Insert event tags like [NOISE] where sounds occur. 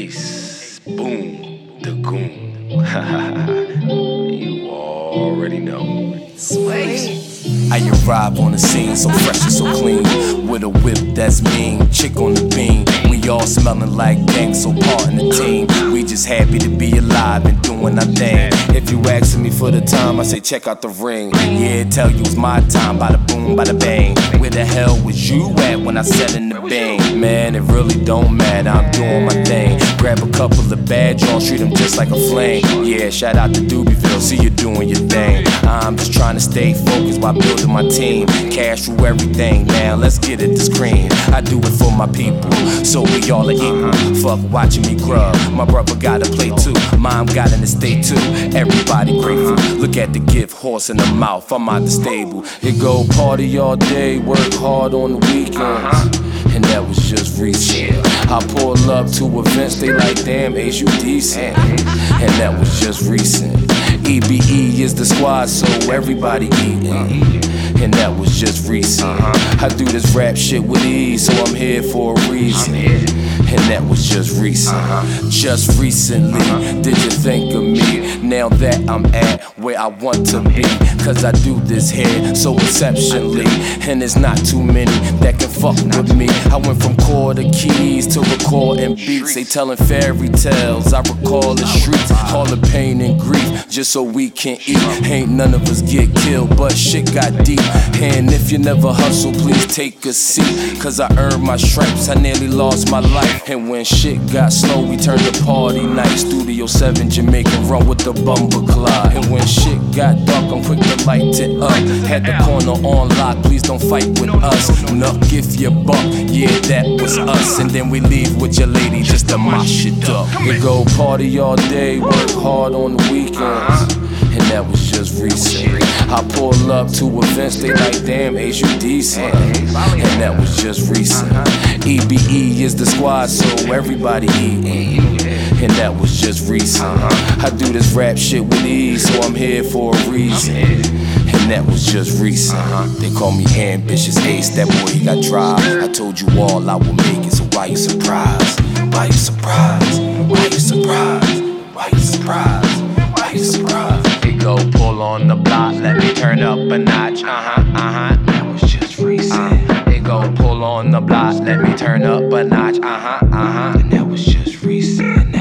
Ace, Boon, the goon. [LAUGHS] you already know. Sweet. I arrive on the scene so fresh and so clean. With a whip that's mean, chick on the beam. We all smelling like gang, so part in the team. We just happy to be alive and doing our thing. You asking me for the time, I say check out the ring. Yeah, tell you it's my time, by the boom, by the bang. Where the hell was you at when I said in the bang? Man, it really don't matter, I'm doing my thing. Grab a couple of bad draws, treat them just like a flame. Yeah, shout out to Doobie see you doing your thing. I'm just trying to stay focused while building my team. Cash through everything, now let's get it to screen. I do it for my people, so we all are equal. Fuck watching me grub. My brother gotta play too, mom got in the state too. Everybody grateful. Look at the gift horse in the mouth, I'm out the stable. It go party all day, work hard on the weekends. Uh-huh. And that was just recent. I pull up to events, they like, damn, Ace, you decent. Uh-huh. And that was just recent. EBE is the squad, so everybody eating. Uh-huh. And that was just recent. I do this rap shit with ease, so I'm here for a reason. And that was just recent. Just recently, did you think of me? Now that I'm at where I want to be. Cause I do this here so exceptionally. And there's not too many that can fuck with me. I went from chord to keys to recording beats. They telling fairy tales. I recall the streets, all the pain and grief, just so we can eat. Ain't none of us get killed, but shit got deep. And if you never hustle, please take a seat. Cause I earned my stripes, I nearly lost my life. And when shit got slow, we turned to party night. Studio 7, Jamaican run with the bumper clock. And when shit got dark, I'm quick light it up. Had the corner on lock, please don't fight with us. Nuck if you buck, yeah, that was us. And then we leave with your lady just to mosh it up. We go party all day, work hard on the weekends. And that was just recent. I pull up to events, they like, damn, Ace, you decent. And that was just recent. EBE is the squad, so everybody eating. And that was just recent. I do this rap shit with ease, so I'm here for a reason. And that was just recent. They call me ambitious ace, that boy he got drive. I told you all I will make it, so why you surprised? Why you surprised? Why you surprised? Why you surprised? Why you surprised? He go pull on the block, let me turn up a notch. Uh huh, on the block, let me turn up a notch. Uh huh, uh huh. And that was just recent.